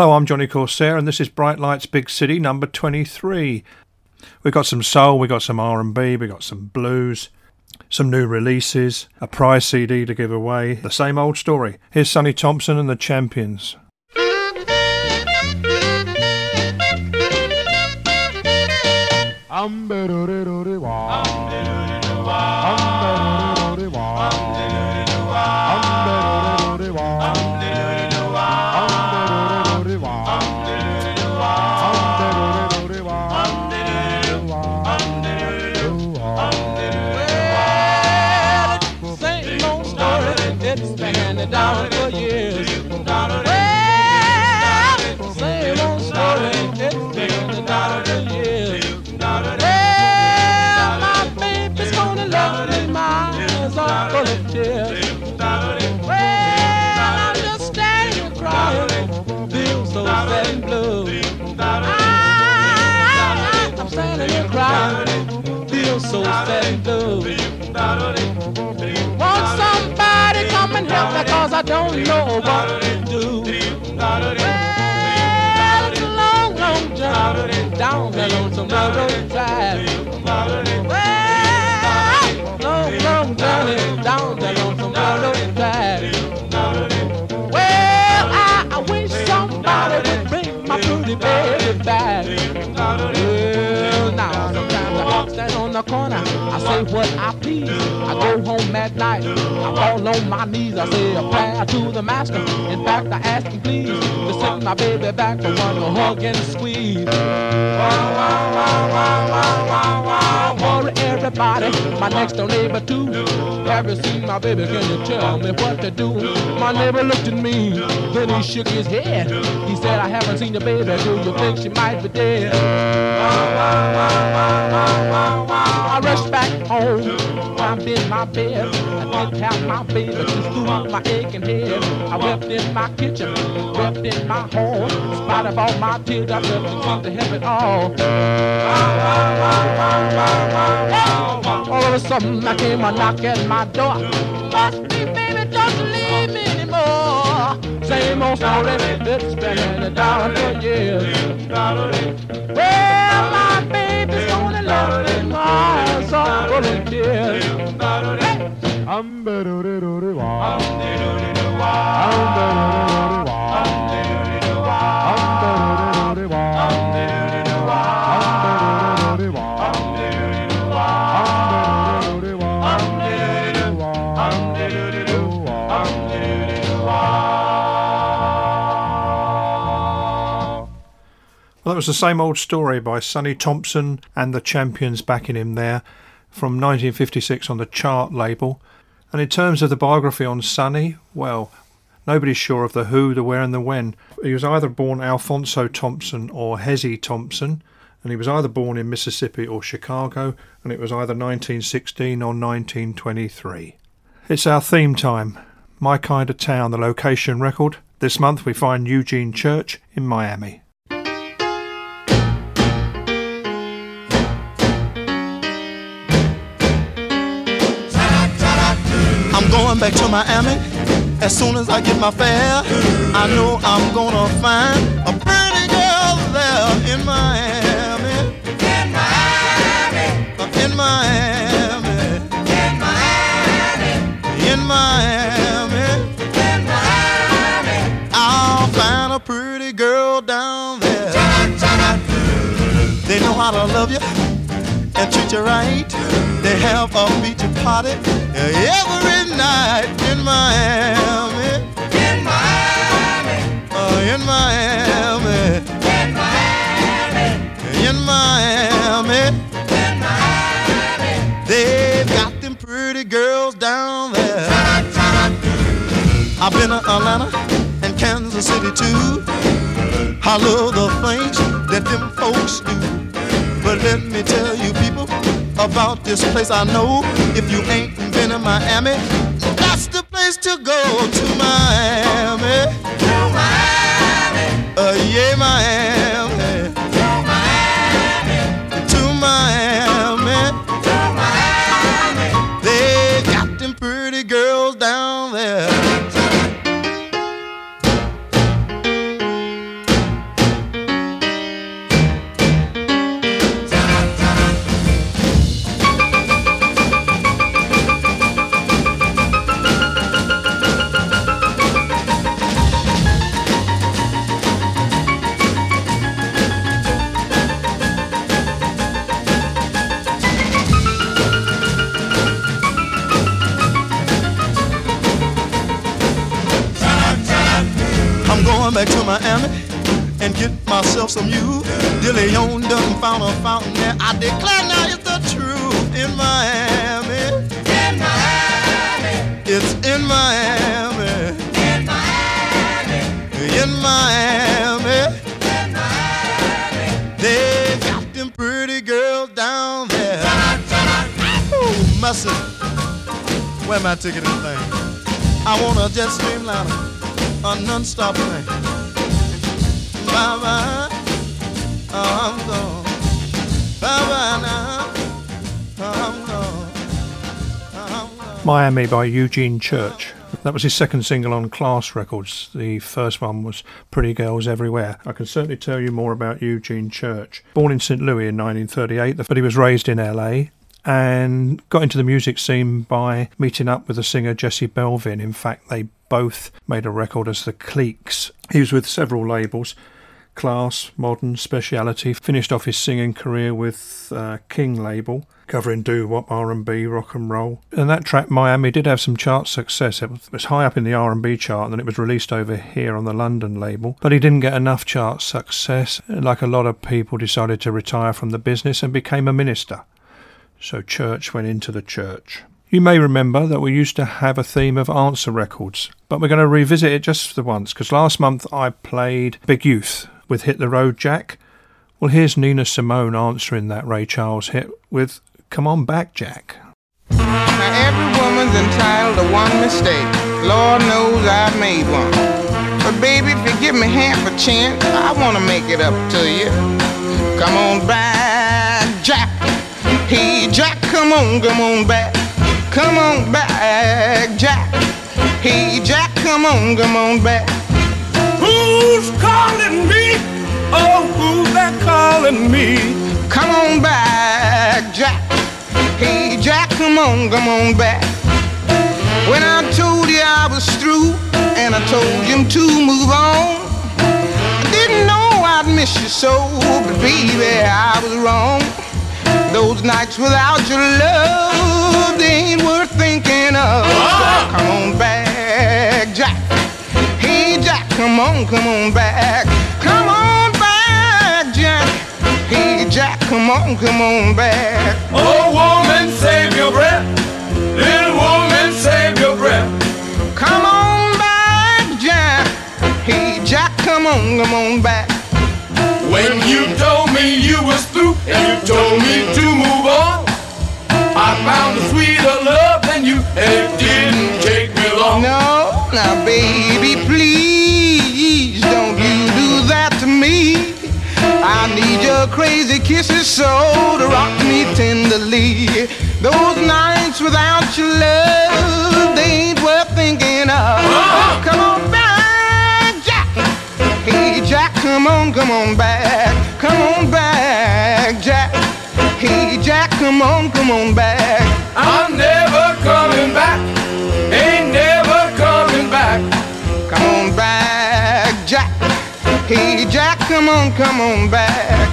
Hello, I'm Johnny Corsair, and this is Bright Lights Big City number 23. We've got some soul, we've got some R&B, we've got some blues, some new releases, a prize CD to give away, the same old story. Here's Sonny Thompson and the Champions. I don't know what to do. Well, it's a long, long journey down that lonesome railroad drive. Well, long, long journey down that lonesome railroad drive. Well, I, I wish somebody would bring my pretty baby back. Say what I please. I go home at night, I fall on my knees, I say a prayer to the master. In fact, I ask him please to send my baby back for one to hug and squeeze. Worry everybody, my next door neighbor too. Have you seen my baby? Can you tell me what to do? My neighbor looked at me, then he shook his head. He said, I haven't seen your baby. Do you think she might be dead? I rushed back home, climbed in my bed. I didn't have my baby to soothe my aching head. I wept in my kitchen, wept in my hall. In spite of all my tears, I felt the come to it all. Oh. All of a sudden, I came a knock at my door. Must be, baby, don't leave me anymore. Same old story, it's been a dollar for years. Well, my baby's gonna love me more, so I'm gonna tears. I'm better, Well, that was the same old story by Sonny Thompson and the Champions backing him there from 1956 on the Chart label. And in terms of the biography on Sonny, well, nobody's sure of the who, the where, and the when. He was either born Alphonso Thompson or Hezzy Thompson, and he was either born in Mississippi or Chicago, and it was either 1916 or 1923. It's our theme time, My Kind of Town, the location record. This month we find Eugene Church in Miami. Back to Miami as soon as I get my fare. I know I'm gonna find a pretty girl there in Miami. In Miami. In Miami. In Miami. In Miami. In Miami. I'll find a pretty girl down there. They know how to love you treat you right. They have a beach party every night in Miami. In Miami. Uh, in Miami. In Miami. In Miami. In Miami. They've got them pretty girls down there. I've been to Atlanta and Kansas City too. I love the things that them folks do. But let me tell you, about this place I know. If you ain't been in Miami, that's the place to go to Miami. Miami and get myself some you. De Leon done found a fountain there. I declare now it's the truth in Miami. In Miami, It's in Miami. in Miami, In Miami. in Miami. They got them pretty girls down there. Oh, mercy. Where my ticket and thing? I want a jet streamliner, a non-stop thing. Miami by Eugene Church. That was his second single on Class Records. The first one was Pretty Girls Everywhere. I can certainly tell you more about Eugene Church. Born in St. Louis in 1938, but he was raised in LA and got into the music scene by meeting up with the singer Jesse Belvin. In fact, they both made a record as the Cliques. He was with several labels. Class, Modern, Speciality. Finished off his singing career with uh, King label, covering doo-wop, R&B, rock and roll. And that track, Miami, did have some chart success. It was, high up in the R&B chart, and then it was released over here on the London label. But he didn't get enough chart success. Like a lot of people, decided to retire from the business and became a minister. So church went into the church. You may remember that we used to have a theme of answer records, but we're going to revisit it just for once because last month I played Big Youth with Hit the Road Jack. Well, here's Nina Simone answering that Ray Charles hit with Come On Back Jack. Now every woman's entitled to one mistake. Lord knows I've made one. But baby, if you give me half a chance, I wanna make it up to you. Come on back, Jack. Hey, Jack, come on, come on back. Come on back, Jack. Hey, Jack, come on, come on back. Who's calling me? Oh, who's that calling me? Come on back, Jack. Hey, Jack, come on, come on back. When I told you I was through, and I told you to move on, I didn't know I'd miss you so, but baby, I was wrong. Those nights without your love, they ain't worth thinking of. So come on back, Jack, come on, come on back. Come on back, Jack. Hey, Jack, come on, come on back. Oh, woman, save your breath. Little woman, save your breath. Come on back, Jack. Hey, Jack, come on, come on back. When you told me you was through and you told me to move on, I found a sweeter love than you, and it didn't take me long. No, now, baby, please crazy kisses so to rock me tenderly. Those nights without your love, they ain't worth thinking of. Come on back, Jack. Hey, Jack, come on, come on back. Come on back, Jack. Hey, Jack, come on, come on back. I'm never coming back. Ain't never coming back. Come on back, Jack. Hey, Jack, come on, come on back.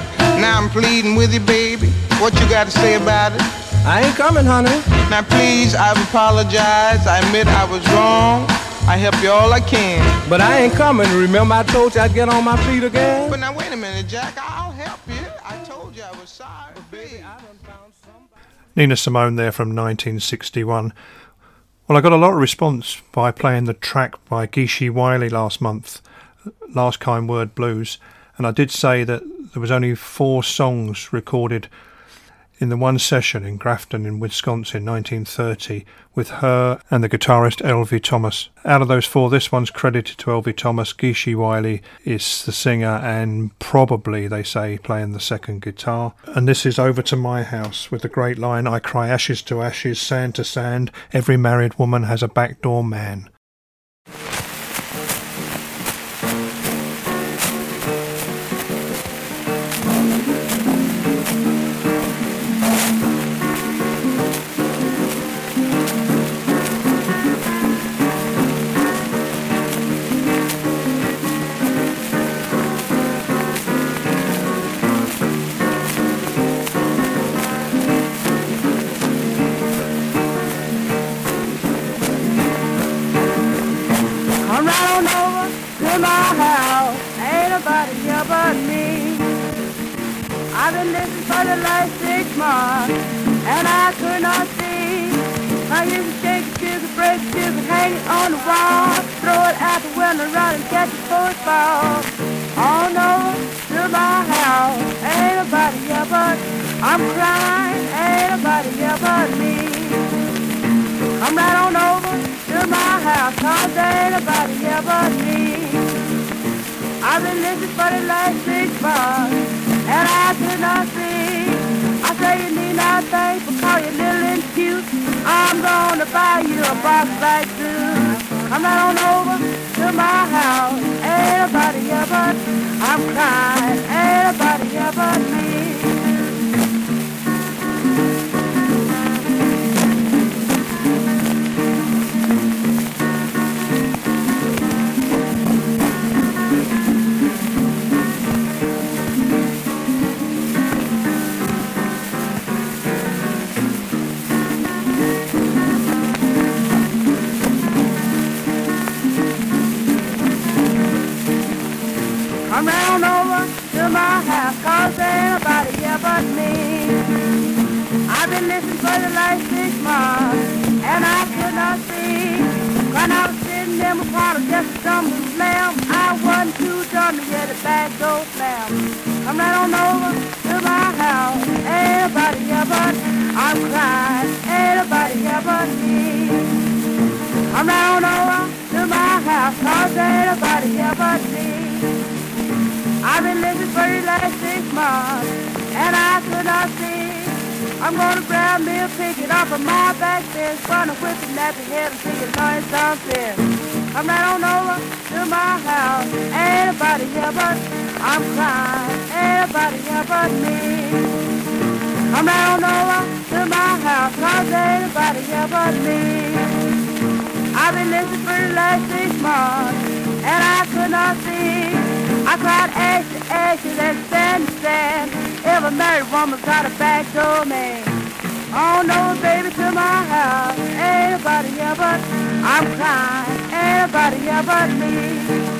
Now I'm pleading with you, baby. What you got to say about it? I ain't coming, honey. Now, please, I've apologized. I admit I was wrong. I help you all I can. But I ain't coming. Remember I told you I'd get on my feet again? But now, wait a minute, Jack. I'll help you. I told you I was sorry. baby, I done found somebody. Nina Simone there from 1961. Well, I got a lot of response by playing the track by Geeshie Wiley last month, Last Kind Word Blues, and I did say that there was only four songs recorded in the one session in Grafton in Wisconsin 1930 with her and the guitarist Elvie Thomas. Out of those four, this one's credited to Elvie Thomas. Geeshie Wiley is the singer and probably, they say, playing the second guitar. And this is Over to My House with the great line I cry ashes to ashes, sand to sand. Every married woman has a backdoor man. Cause ain't nobody here but me. I've been listening for the last six months, and I could not see. I say you need not think because you're little and cute. I'm gonna buy you a box like. Come right on over to my house, ain't nobody here but I'm crying, ain't nobody here but me. Come round over to my house, cause ain't nobody here but me. I've been listening for the last six months, and I could not see. When I was sitting in my parlor, just a stumbling slam, I wasn't too dumb to hear the back door slam. Come right on over to my house, nobody here but I'm crying, nobody here but me. Come round over to my house, cause ain't nobody here but me. I've been living for the last six months, and I could not see. I'm gonna grab me a picket off of my back fence, run a whipping at the head until you learn something. Come right on over to my house, ain't nobody here but I'm crying, nobody here but me. Come right on over to my house, cause ain't nobody here but me. I've been listening for the last six months, and I could not see. I ashes, ashes, and sand, sand. Every married woman's got a back door man. Oh no, baby, to my house. Ain't nobody here but I'm crying. Ain't nobody here but me.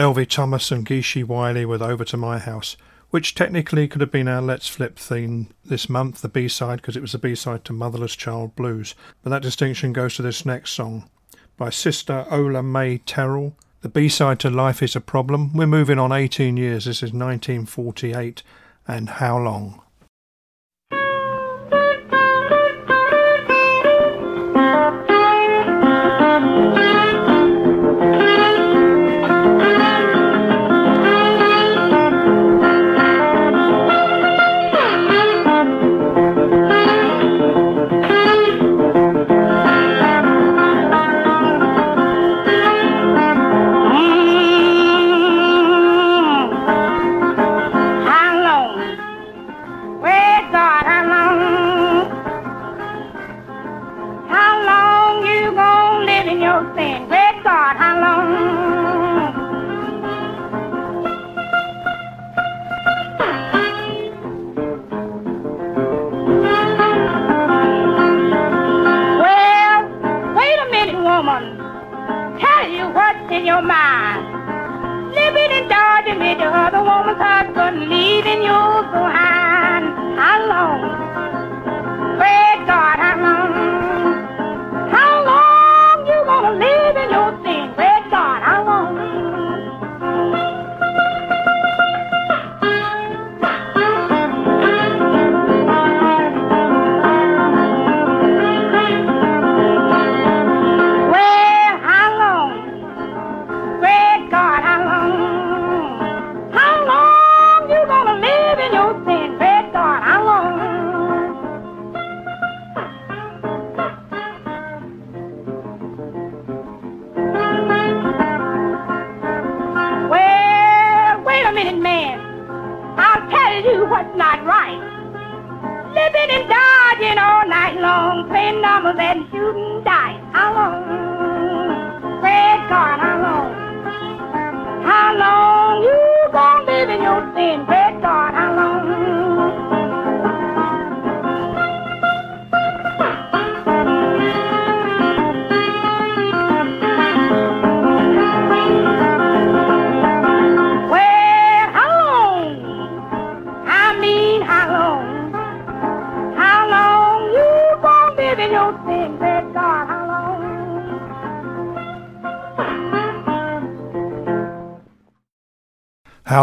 Elvie Thomas and Geeshie Wiley with Over to My House, which technically could have been our Let's Flip theme this month, the B side, because it was the B side to Motherless Child Blues. But that distinction goes to this next song by Sister Ola Mae Terrell, the B side to Life is a Problem. We're moving on 18 years, this is 1948, and How Long?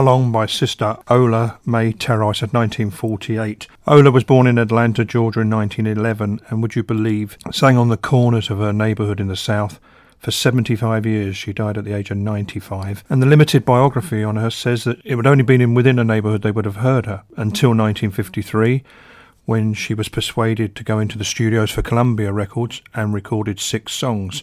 How Long by Sister Ola Mae Terrell of 1948. Ola was born in Atlanta, Georgia in 1911 and would you believe sang on the corners of her neighbourhood in the South for 75 years. She died at the age of 95. And the limited biography on her says that it would only been in within a neighbourhood they would have heard her until 1953 when she was persuaded to go into the studios for Columbia Records and recorded six songs.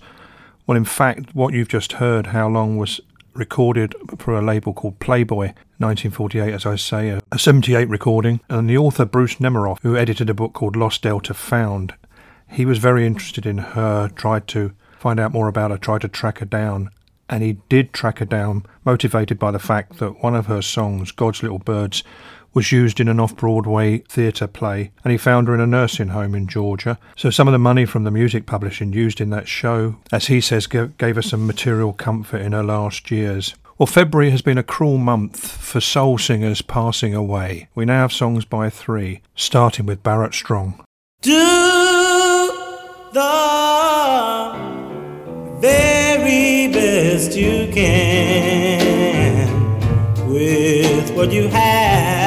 Well, in fact, what you've just heard, How Long, was recorded for a label called Playboy, 1948, as I say, a, a 78 recording. And the author, Bruce Nemerov, who edited a book called Lost Delta Found, he was very interested in her, tried to find out more about her, tried to track her down. And he did track her down, motivated by the fact that one of her songs, God's Little Birds, was used in an off Broadway theatre play, and he found her in a nursing home in Georgia. So some of the money from the music publishing used in that show, as he says, ga- gave her some material comfort in her last years. Well, February has been a cruel month for soul singers passing away. We now have songs by three, starting with Barrett Strong. Do the very best you can with what you have.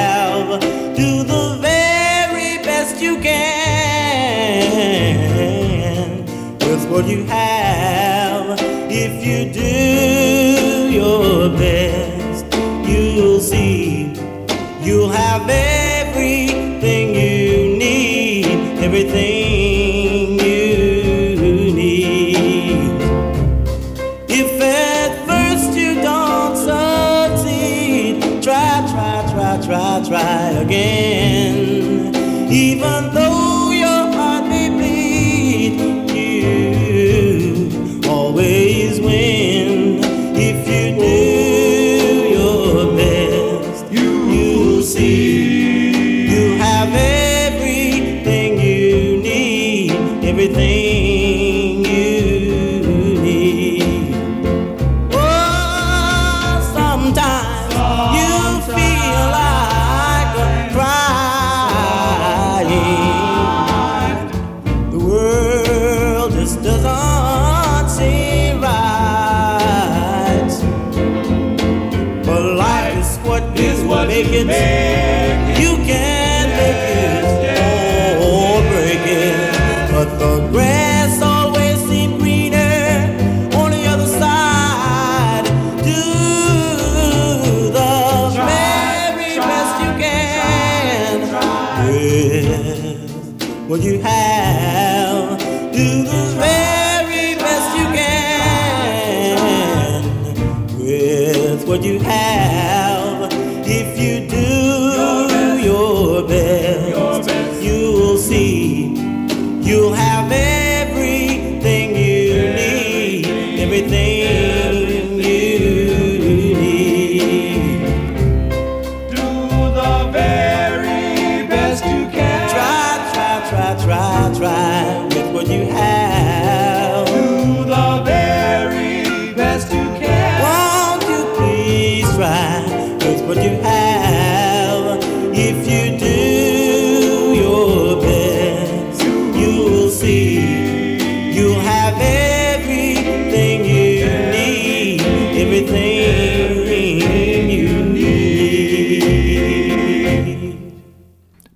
What you have. If you do your best, you'll see you'll have everything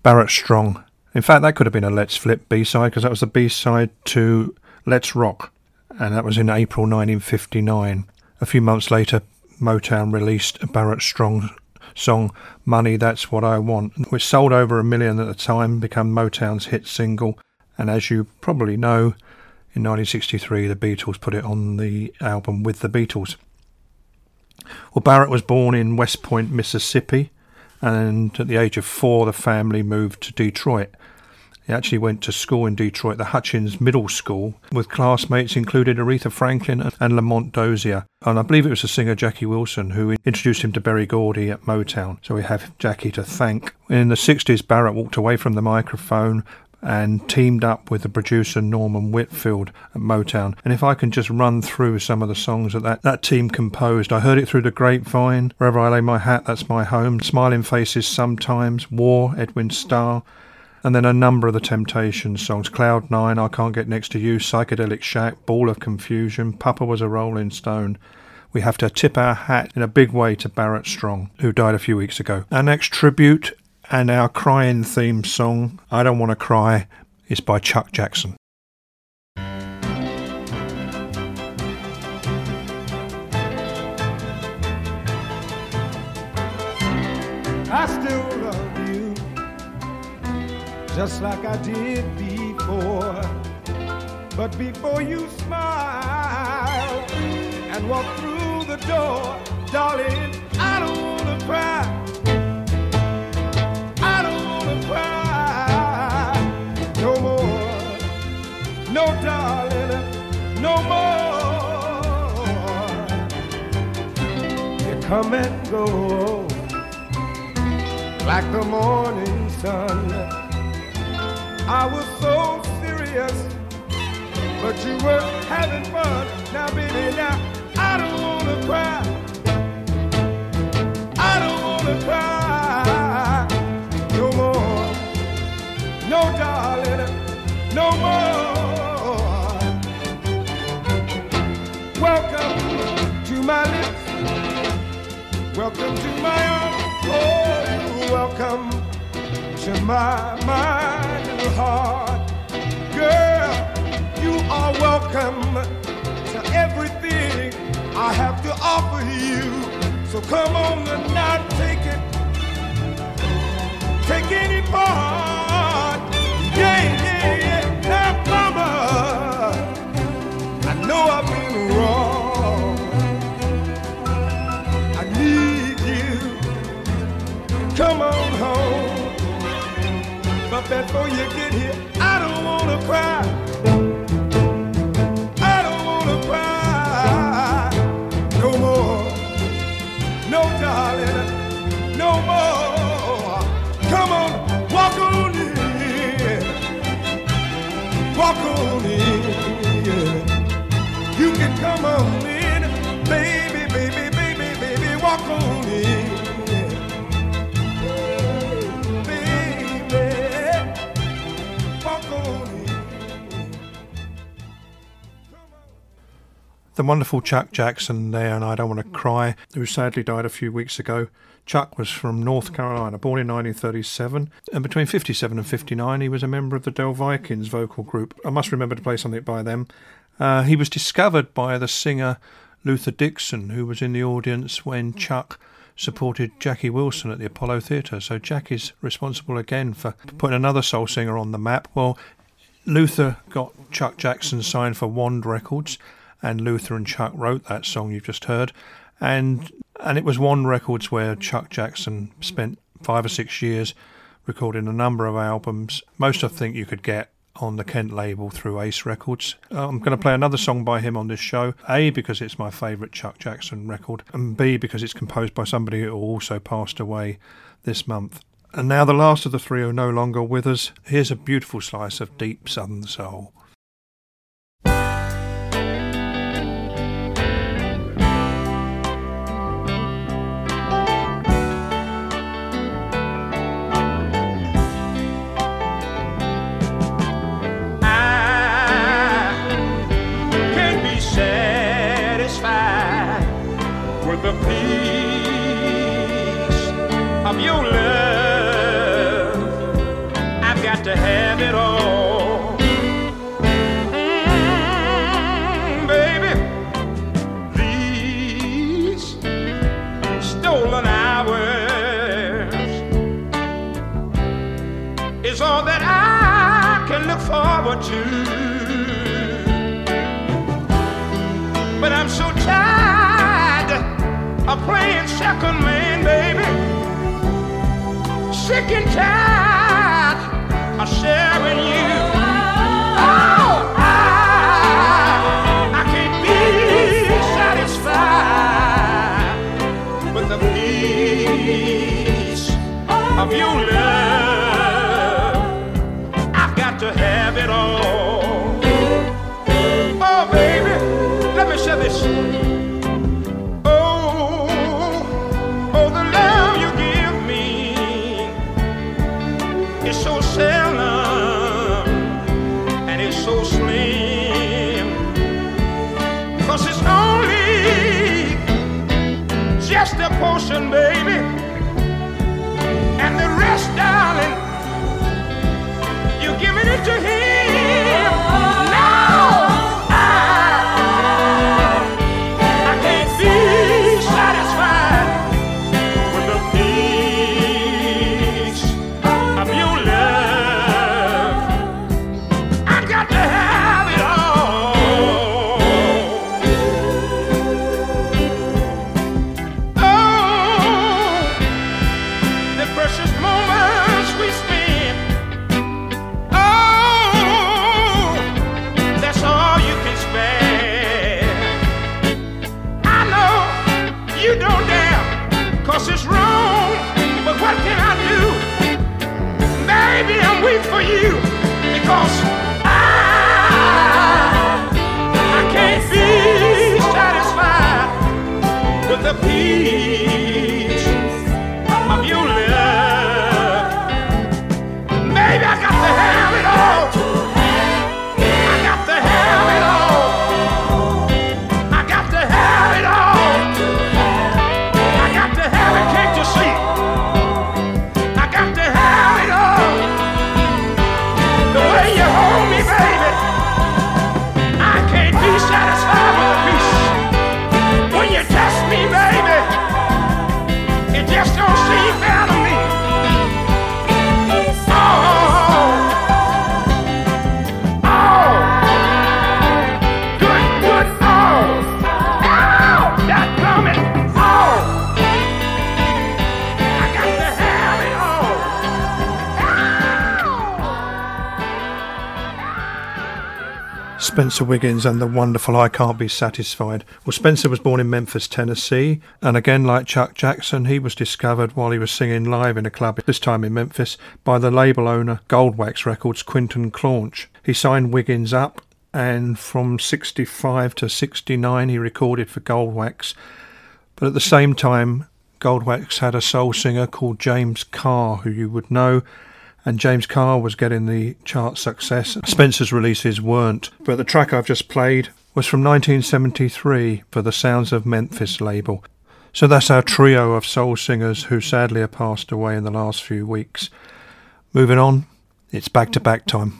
Barrett Strong. In fact, that could have been a Let's Flip B side because that was the B side to Let's Rock, and that was in April 1959. A few months later, Motown released Barrett Strong's song, Money That's What I Want, which sold over a million at the time, became Motown's hit single, and as you probably know, in 1963 the Beatles put it on the album with the Beatles. Well, Barrett was born in West Point, Mississippi, and at the age of four, the family moved to Detroit. He actually went to school in Detroit, the Hutchins Middle School, with classmates included Aretha Franklin and Lamont Dozier. And I believe it was the singer Jackie Wilson who introduced him to Berry Gordy at Motown. So we have Jackie to thank. In the 60s, Barrett walked away from the microphone and teamed up with the producer Norman Whitfield at Motown. And if I can just run through some of the songs that that, that team composed, I heard it through the grapevine, Wherever I Lay My Hat, That's My Home, Smiling Faces Sometimes, War, Edwin Starr, and then a number of the Temptations songs Cloud Nine, I Can't Get Next to You, Psychedelic Shack, Ball of Confusion, Papa Was a Rolling Stone. We have to tip our hat in a big way to Barrett Strong, who died a few weeks ago. Our next tribute and our crying theme song, I Don't Want to Cry, is by Chuck Jackson. I still love you just like I did before. But before you smile and walk through the door, darling, I don't wanna cry. No more. No, darling, no more. You come and go like the morning sun. I was so serious, but you were having fun. Now, baby, now I don't wanna cry. I don't wanna cry No, darling, no more. Welcome to my lips. Welcome to my arms. Oh, welcome to my mind and heart. Girl, you are welcome to everything I have to offer you. So come on and not take it. Take any part. Before you get here, I don't wanna cry. The wonderful Chuck Jackson there, and I Don't Want to Cry, who sadly died a few weeks ago. Chuck was from North Carolina, born in 1937, and between 57 and 59, he was a member of the Del Vikings vocal group. I must remember to play something by them. Uh, he was discovered by the singer Luther Dixon, who was in the audience when Chuck supported Jackie Wilson at the Apollo Theatre. So Jack is responsible again for putting another soul singer on the map. Well, Luther got Chuck Jackson signed for Wand Records, and Luther and Chuck wrote that song you've just heard, and and it was Wand Records where Chuck Jackson spent five or six years recording a number of albums. Most I think you could get on the Kent label through Ace Records. Uh, I'm going to play another song by him on this show. A because it's my favourite Chuck Jackson record, and B because it's composed by somebody who also passed away this month. And now the last of the three are no longer with us. Here's a beautiful slice of deep southern soul. The peace of your love. I've got to have it all. Mm, baby, these stolen hours is all that I can look forward to. But I'm so tired of playing second man, baby. Sick and tired of sharing you. Oh, I, I can't be satisfied with the peace of your love. I've got to have it all. Oh, baby, let me share this. Portion, baby. And the rest, darling, you're giving it to him. Spencer Wiggins and the wonderful I Can't Be Satisfied. Well, Spencer was born in Memphis, Tennessee, and again, like Chuck Jackson, he was discovered while he was singing live in a club, this time in Memphis, by the label owner Goldwax Records, Quinton Claunch. He signed Wiggins up, and from 65 to 69, he recorded for Goldwax. But at the same time, Goldwax had a soul singer called James Carr, who you would know, and James Carr was getting the chart success. Spencer's releases weren't. But the track I've just played was from 1973 for the Sounds of Memphis label. So that's our trio of soul singers who sadly have passed away in the last few weeks. Moving on, it's back to back time.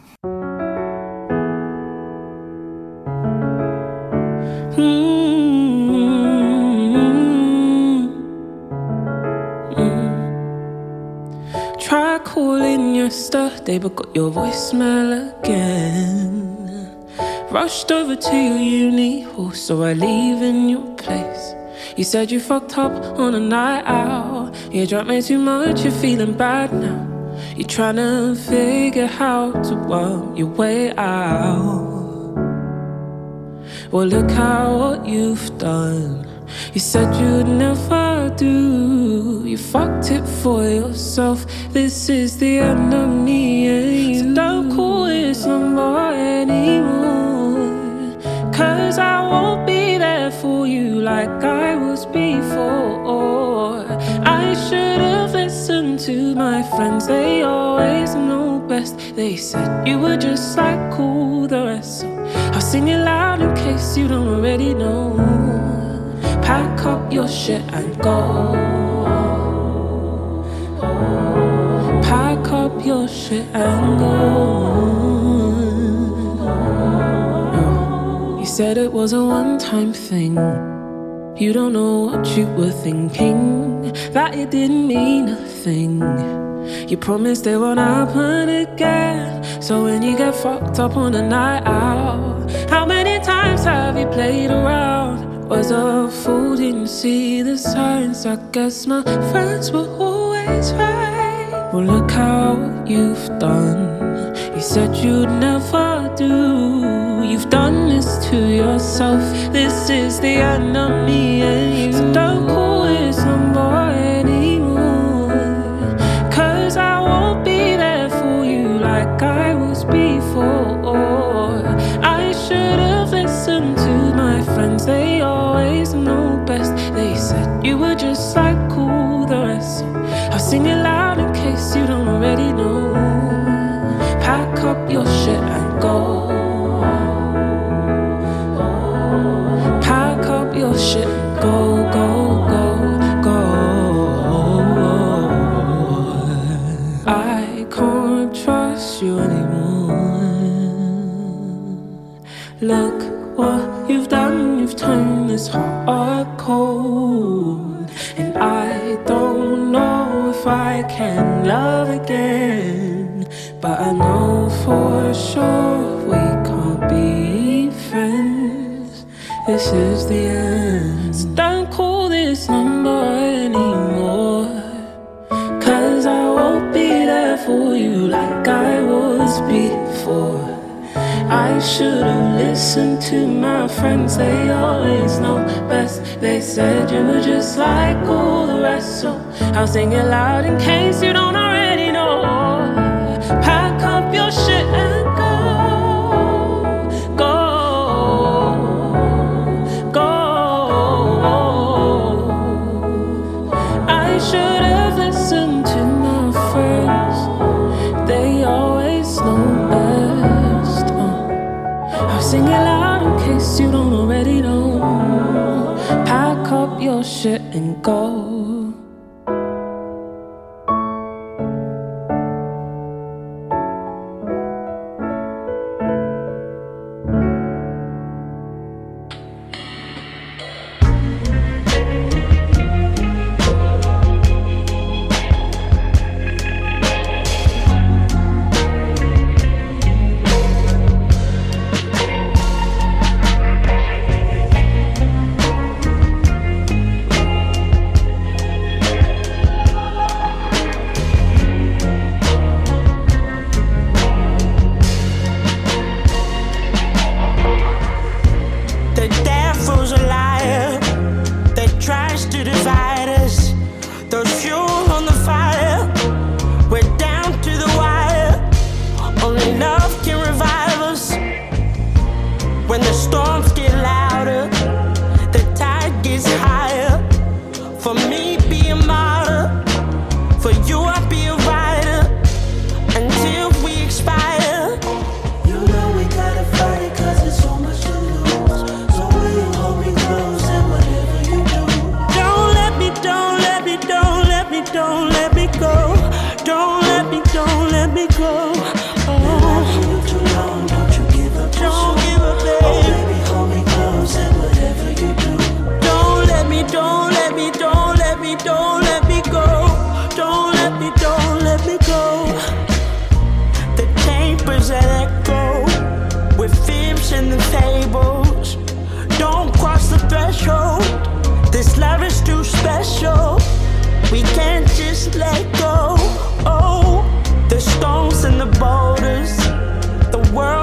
Yesterday, but got your voicemail again. Rushed over to your uni hall, so I leave in your place. You said you fucked up on a night out. You drank way too much, you're feeling bad now. You're trying to figure how to work your way out. Well, look how what you've done. You said you'd never do. You fucked it for yourself. This is the end of me and you. So don't call this number anymore. Cause I won't be there for you like I was before. I should have listened to my friends, they always know best. They said you were just like all the rest. So I'll sing it loud in case you don't already know. Pack up your shit and go. Pack up your shit and go. You said it was a one time thing. You don't know what you were thinking, that it didn't mean a thing. You promised it won't happen again. So when you get fucked up on a night out, how many times have you played around? Was a fool, didn't see the signs. I guess my friends were always right. Well, look how you've done. You said you'd never do. You've done this to yourself. This is the end of me and you. Don't singing life. They always know best. They said you were just like all the rest, so I'll sing it loud in case you don't already.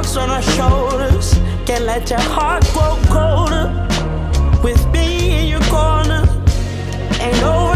looks on our shoulders. Can't let your heart grow colder. With me in your corner, ain't no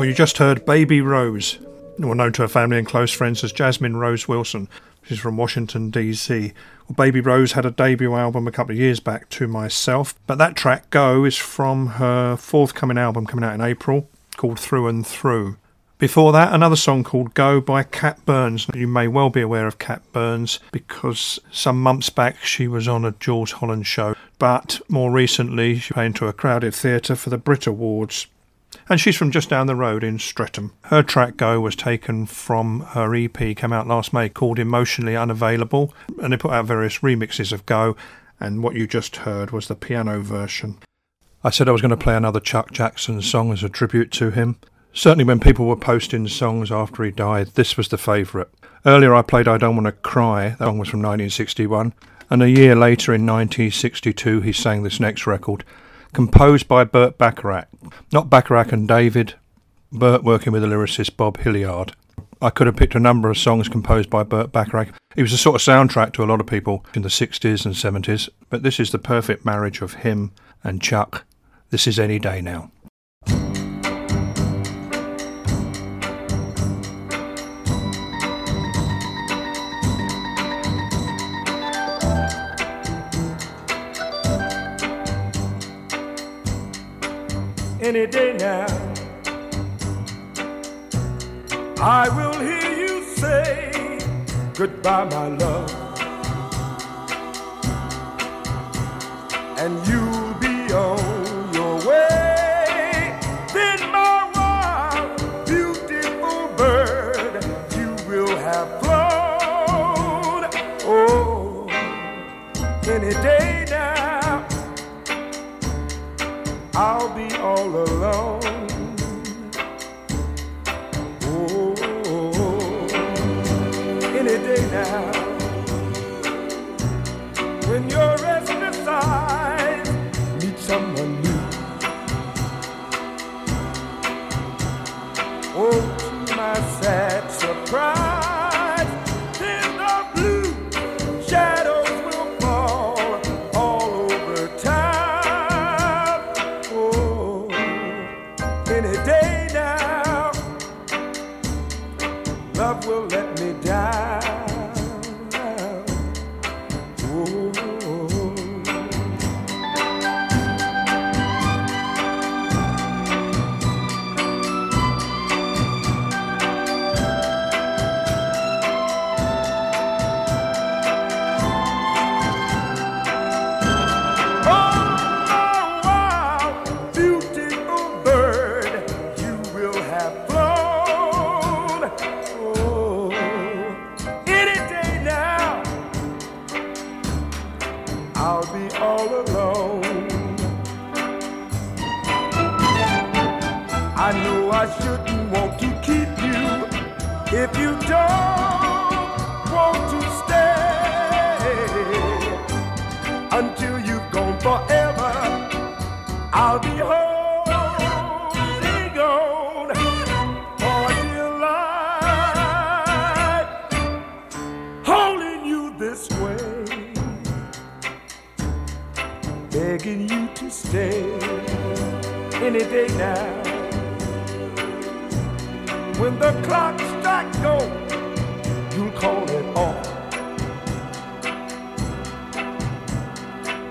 Well, you just heard Baby Rose, well known to her family and close friends as Jasmine Rose Wilson. She's from Washington, D.C. Well, Baby Rose had a debut album a couple of years back to myself, but that track, Go, is from her forthcoming album coming out in April called Through and Through. Before that, another song called Go by Cat Burns. You may well be aware of Cat Burns because some months back she was on a Jools Holland show, but more recently she came to a crowded theatre for the Brit Awards. And she's from just down the road in Streatham. Her track Go was taken from her EP, came out last May, called Emotionally Unavailable, and they put out various remixes of Go, and what you just heard was the piano version. I said I was going to play another Chuck Jackson song as a tribute to him. Certainly, when people were posting songs after he died, this was the favourite. Earlier, I played I Don't Want to Cry, that song was from 1961, and a year later, in 1962, he sang this next record, composed by Burt Bacharach. Not Bacharach and David, Burt working with the lyricist Bob Hilliard. I could have picked a number of songs composed by Burt Bacharach. He was a sort of soundtrack to a lot of people in the 60s and 70s, but this is the perfect marriage of him and Chuck. This is Any Day Now. Any day now. I will hear you say goodbye, my love, and you'll be on your way. Then, my wild, beautiful bird, you will have flown. Oh, any day I'll be all alone. Will let me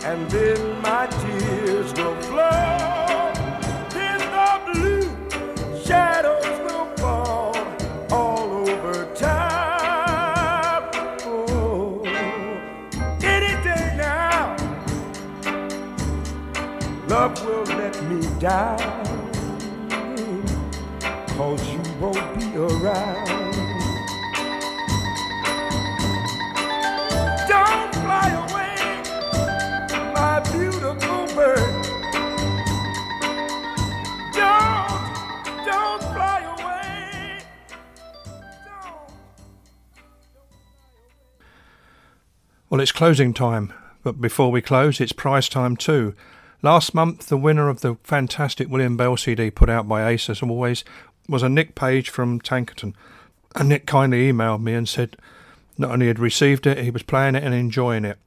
and then my tears will flow. Then the blue shadows will fall all over town. Oh, any day now, love will let me down. Well, it's closing time, but before we close, it's prize time too. Last month, the winner of the fantastic William Bell CD put out by Ace, as always, was a Nick Page from Tankerton. And Nick kindly emailed me and said not only had received it, he was playing it and enjoying it.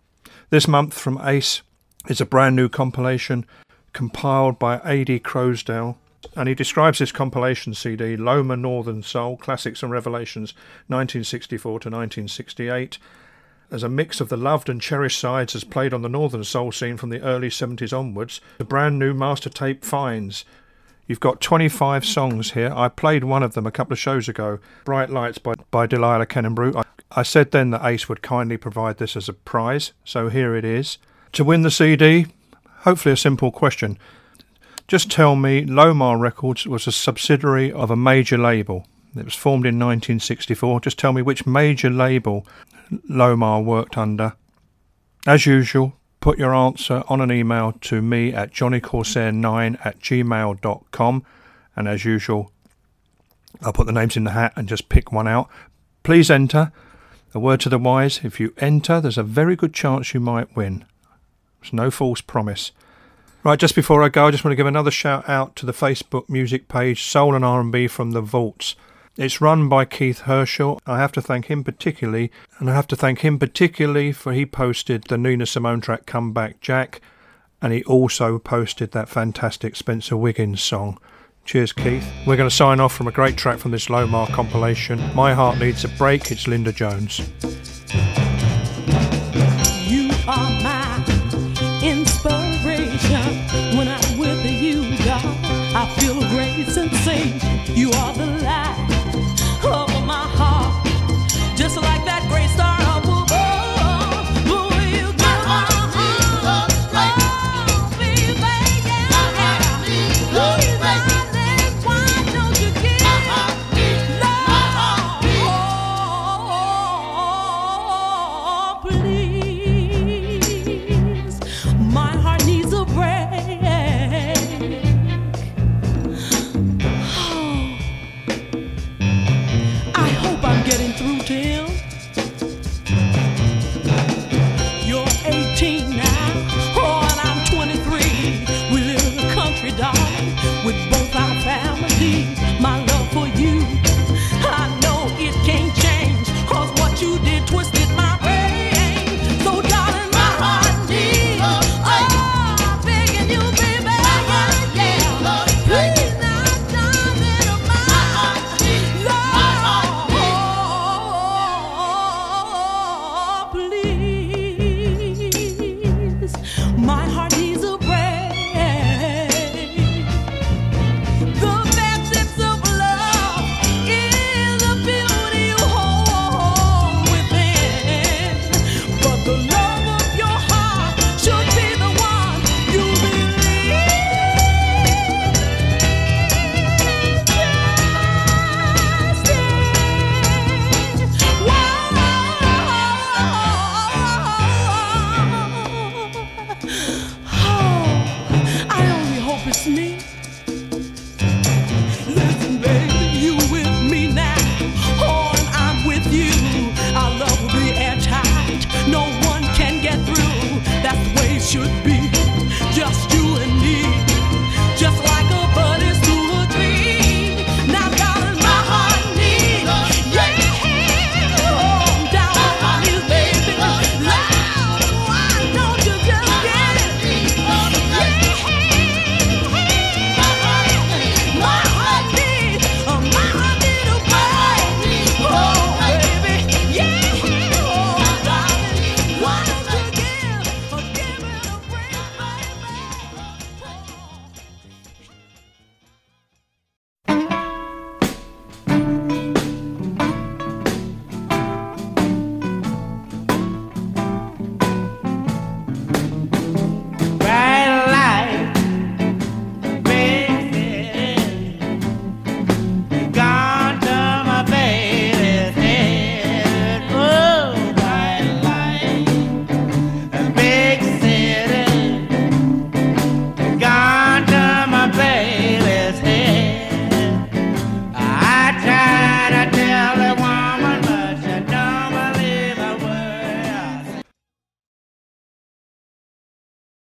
This month from Ace is a brand new compilation compiled by Ady Croasdell And he describes this compilation CD, Loma Northern Soul Classics and Revelations 1964 to 1968, as a mix of the loved and cherished sides as played on the Northern Soul scene from the early 70s onwards, the brand new master tape finds. You've got 25 songs here. I played one of them a couple of shows ago, Bright Lights by, by Delilah Kennenbrew. I, I said then that Ace would kindly provide this as a prize, so here it is. To win the CD, hopefully a simple question. Just tell me Loma Records was a subsidiary of a major label. It was formed in 1964. Just tell me which major label Loma worked under. As usual, put your answer on an email to me at johnnycorsair9 at gmail.com. And as usual, I'll put the names in the hat and just pick one out. Please enter. A word to the wise if you enter, there's a very good chance you might win. It's no false promise. Right, just before I go, I just want to give another shout out to the Facebook music page Soul and R&B from the Vaults. It's run by Keith Herschel. I have to thank him particularly, and I have to thank him particularly for he posted the Nina Simone track "Come Back Jack," and he also posted that fantastic Spencer Wiggins song. Cheers, Keith. We're going to sign off from a great track from this Loma compilation. My Heart Needs a Break. It's Linda Jones. You are my inspiration. When I'm with you, God, I feel a great sensation. You are